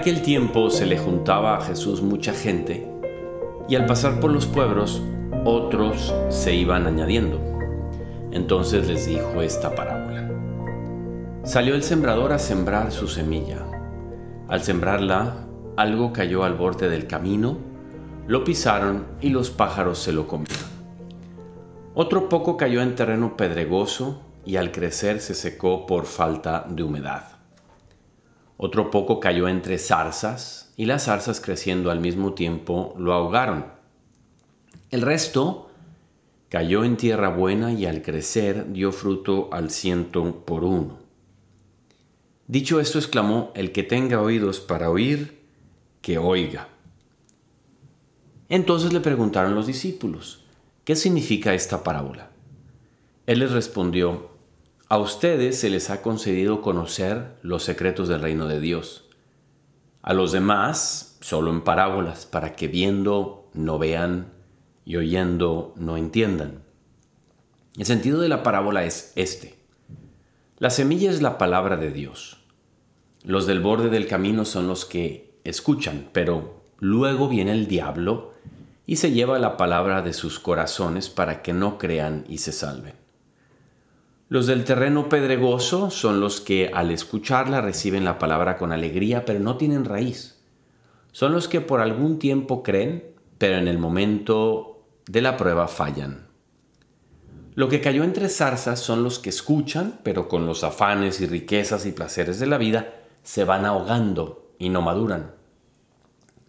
aquel tiempo se le juntaba a Jesús mucha gente y al pasar por los pueblos otros se iban añadiendo. Entonces les dijo esta parábola. Salió el sembrador a sembrar su semilla. Al sembrarla, algo cayó al borde del camino, lo pisaron y los pájaros se lo comieron. Otro poco cayó en terreno pedregoso y al crecer se secó por falta de humedad. Otro poco cayó entre zarzas y las zarzas creciendo al mismo tiempo lo ahogaron. El resto cayó en tierra buena y al crecer dio fruto al ciento por uno. Dicho esto, exclamó, el que tenga oídos para oír, que oiga. Entonces le preguntaron los discípulos, ¿qué significa esta parábola? Él les respondió, a ustedes se les ha concedido conocer los secretos del reino de Dios. A los demás, solo en parábolas, para que viendo no vean y oyendo no entiendan. El sentido de la parábola es este. La semilla es la palabra de Dios. Los del borde del camino son los que escuchan, pero luego viene el diablo y se lleva la palabra de sus corazones para que no crean y se salven. Los del terreno pedregoso son los que al escucharla reciben la palabra con alegría, pero no tienen raíz. Son los que por algún tiempo creen, pero en el momento de la prueba fallan. Lo que cayó entre zarzas son los que escuchan, pero con los afanes y riquezas y placeres de la vida se van ahogando y no maduran.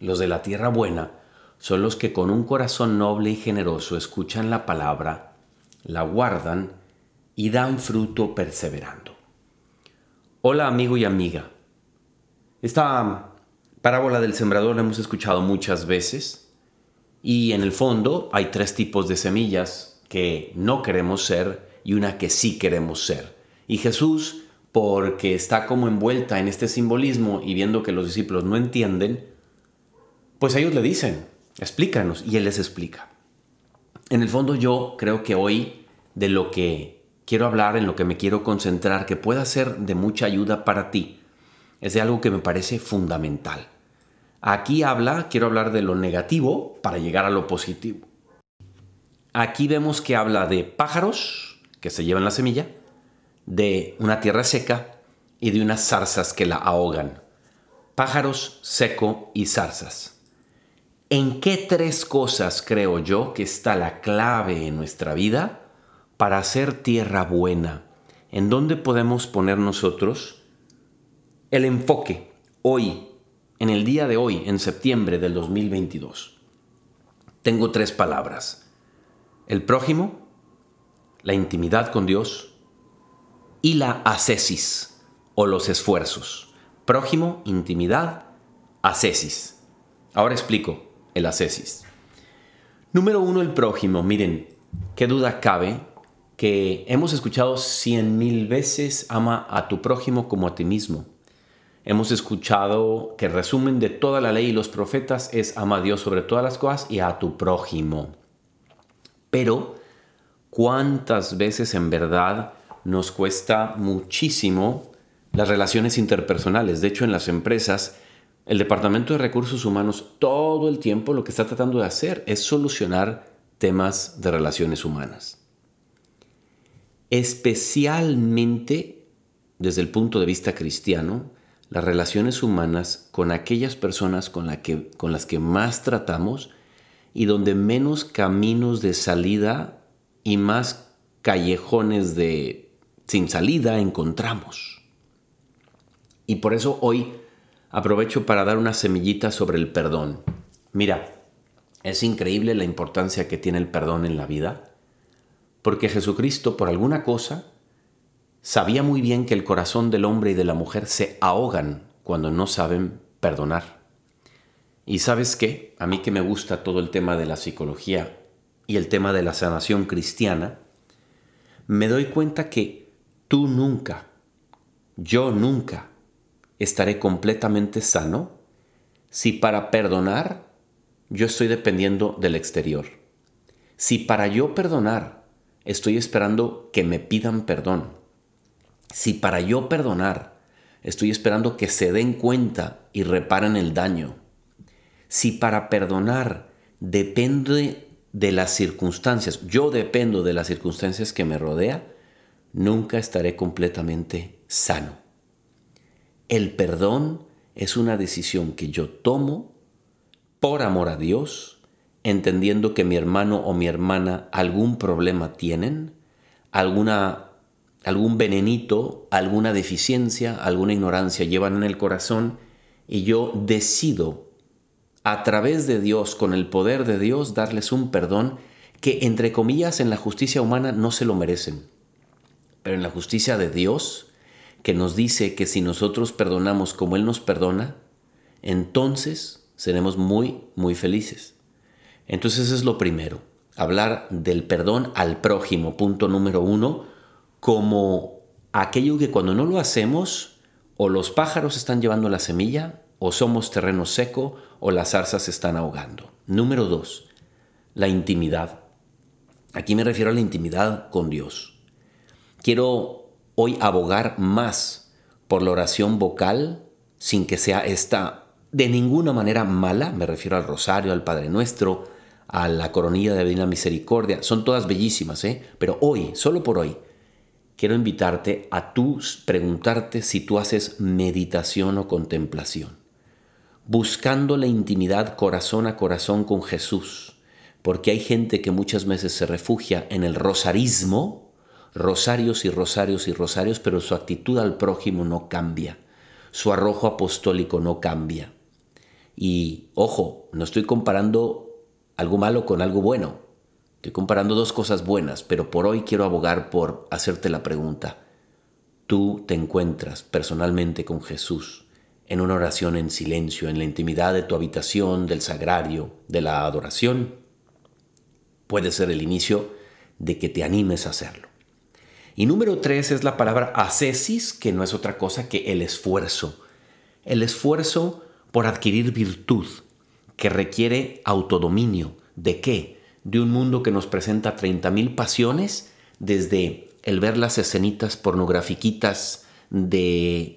Los de la tierra buena son los que con un corazón noble y generoso escuchan la palabra, la guardan y dan fruto perseverando. Hola amigo y amiga. Esta parábola del sembrador la hemos escuchado muchas veces y en el fondo hay tres tipos de semillas que no queremos ser y una que sí queremos ser. Y Jesús, porque está como envuelta en este simbolismo y viendo que los discípulos no entienden, pues ellos le dicen, explícanos, y Él les explica. En el fondo yo creo que hoy de lo que quiero hablar, en lo que me quiero concentrar, que pueda ser de mucha ayuda para ti, es de algo que me parece fundamental. Aquí habla, quiero hablar de lo negativo para llegar a lo positivo. Aquí vemos que habla de pájaros que se llevan la semilla, de una tierra seca y de unas zarzas que la ahogan. Pájaros, seco y zarzas. ¿En qué tres cosas creo yo que está la clave en nuestra vida para hacer tierra buena, ¿en dónde podemos poner nosotros el enfoque hoy, en el día de hoy, en septiembre del 2022? Tengo tres palabras. El prójimo, la intimidad con Dios y la ascesis o los esfuerzos. Prójimo, intimidad, ascesis. Ahora explico el ascesis. Número uno, el prójimo. Miren, qué duda cabe que hemos escuchado cien mil veces, ama a tu prójimo como a ti mismo. Hemos escuchado que el resumen de toda la ley y los profetas es ama a Dios sobre todas las cosas y a tu prójimo. Pero, ¿cuántas veces en verdad nos cuesta muchísimo las relaciones interpersonales? De hecho, en las empresas, el Departamento de Recursos Humanos todo el tiempo lo que está tratando de hacer es solucionar temas de relaciones humanas especialmente desde el punto de vista cristiano, las relaciones humanas con aquellas personas con, que, con las que más tratamos y donde menos caminos de salida y más callejones de sin salida encontramos. Y por eso hoy aprovecho para dar una semillita sobre el perdón. Mira, es increíble la importancia que tiene el perdón en la vida porque Jesucristo, por alguna cosa, sabía muy bien que el corazón del hombre y de la mujer se ahogan cuando no saben perdonar. Y sabes qué, a mí que me gusta todo el tema de la psicología y el tema de la sanación cristiana, me doy cuenta que tú nunca, yo nunca, estaré completamente sano si para perdonar yo estoy dependiendo del exterior. Si para yo perdonar estoy esperando que me pidan perdón. Si para yo perdonar estoy esperando que se den cuenta y reparen el daño, si para perdonar depende de las circunstancias, yo dependo de las circunstancias que me rodea, nunca estaré completamente sano. El perdón es una decisión que yo tomo por amor a Dios, entendiendo que mi hermano o mi hermana algún problema tienen, alguna, algún venenito, alguna deficiencia, alguna ignorancia llevan en el corazón y yo decido a través de Dios, con el poder de Dios, darles un perdón que entre comillas en la justicia humana no se lo merecen, pero en la justicia de Dios, que nos dice que si nosotros perdonamos como Él nos perdona, entonces seremos muy, muy felices. Entonces es lo primero, hablar del perdón al prójimo, punto número uno, como aquello que cuando no lo hacemos, o los pájaros están llevando la semilla, o somos terreno seco, o las zarzas se están ahogando. Número dos, la intimidad. Aquí me refiero a la intimidad con Dios. Quiero hoy abogar más por la oración vocal, sin que sea esta de ninguna manera mala, me refiero al rosario, al Padre Nuestro, a la coronilla de Divina Misericordia, son todas bellísimas, ¿eh? pero hoy, solo por hoy, quiero invitarte a tú preguntarte si tú haces meditación o contemplación, buscando la intimidad corazón a corazón con Jesús, porque hay gente que muchas veces se refugia en el rosarismo, rosarios y rosarios y rosarios, pero su actitud al prójimo no cambia, su arrojo apostólico no cambia. Y ojo, no estoy comparando algo malo con algo bueno. Estoy comparando dos cosas buenas, pero por hoy quiero abogar por hacerte la pregunta. ¿Tú te encuentras personalmente con Jesús en una oración en silencio, en la intimidad de tu habitación, del sagrario, de la adoración? Puede ser el inicio de que te animes a hacerlo. Y número tres es la palabra ascesis, que no es otra cosa que el esfuerzo. El esfuerzo por adquirir virtud, que requiere autodominio. ¿De qué? De un mundo que nos presenta 30.000 pasiones, desde el ver las escenitas pornografiquitas de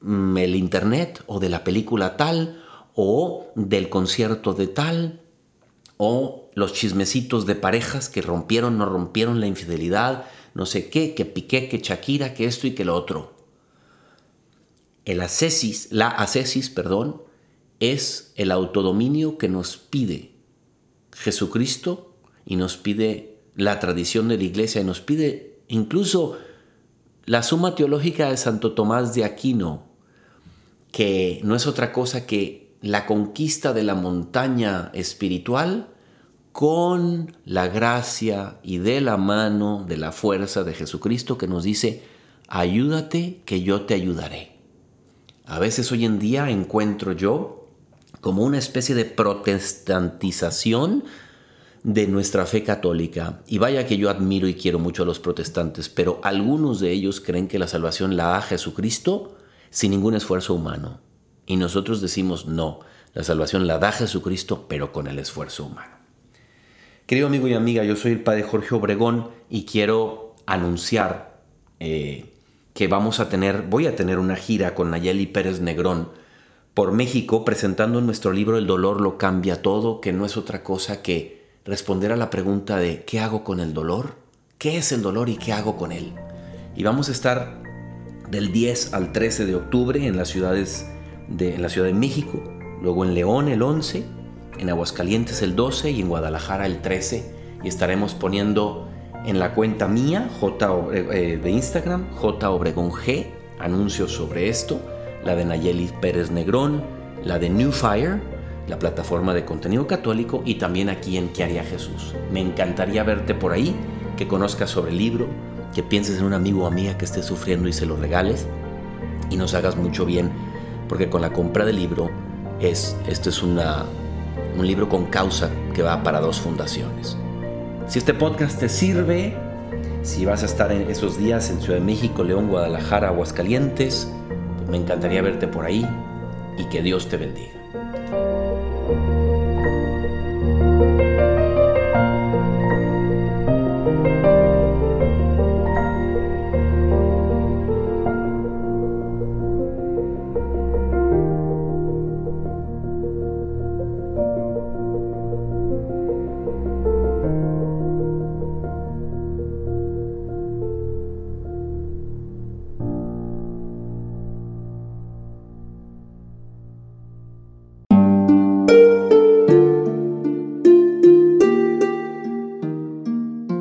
mm, el internet o de la película tal o del concierto de tal o los chismecitos de parejas que rompieron, no rompieron la infidelidad, no sé qué, que Piqué, que Shakira, que esto y que lo otro. El ascesis, la ascesis, perdón, es el autodominio que nos pide Jesucristo y nos pide la tradición de la iglesia y nos pide incluso la suma teológica de Santo Tomás de Aquino, que no es otra cosa que la conquista de la montaña espiritual con la gracia y de la mano de la fuerza de Jesucristo que nos dice, ayúdate que yo te ayudaré. A veces hoy en día encuentro yo como una especie de protestantización de nuestra fe católica. Y vaya que yo admiro y quiero mucho a los protestantes, pero algunos de ellos creen que la salvación la da Jesucristo sin ningún esfuerzo humano. Y nosotros decimos no, la salvación la da Jesucristo, pero con el esfuerzo humano. Querido amigo y amiga, yo soy el Padre Jorge Obregón y quiero anunciar eh, que vamos a tener, voy a tener una gira con Nayeli Pérez Negrón por México presentando nuestro libro El dolor lo cambia todo, que no es otra cosa que responder a la pregunta de ¿qué hago con el dolor? ¿Qué es el dolor y qué hago con él? Y vamos a estar del 10 al 13 de octubre en las ciudades de, en la Ciudad de México, luego en León el 11 en Aguascalientes el 12 y en Guadalajara el 13 y estaremos poniendo en la cuenta mía J, eh, de Instagram, J Obregón G, anuncios sobre esto, la de Nayeli Pérez Negrón, la de New Fire, la plataforma de contenido católico y también aquí en ¿Qué haría Jesús? Me encantaría verte por ahí, que conozcas sobre el libro, que pienses en un amigo o amiga que esté sufriendo y se lo regales y nos hagas mucho bien, porque con la compra del libro es, esto es un libro con causa que va para dos fundaciones. Si este podcast te sirve, si vas a estar en esos días en Ciudad de México, León, Guadalajara, Aguascalientes, pues me encantaría verte por ahí y que Dios te bendiga.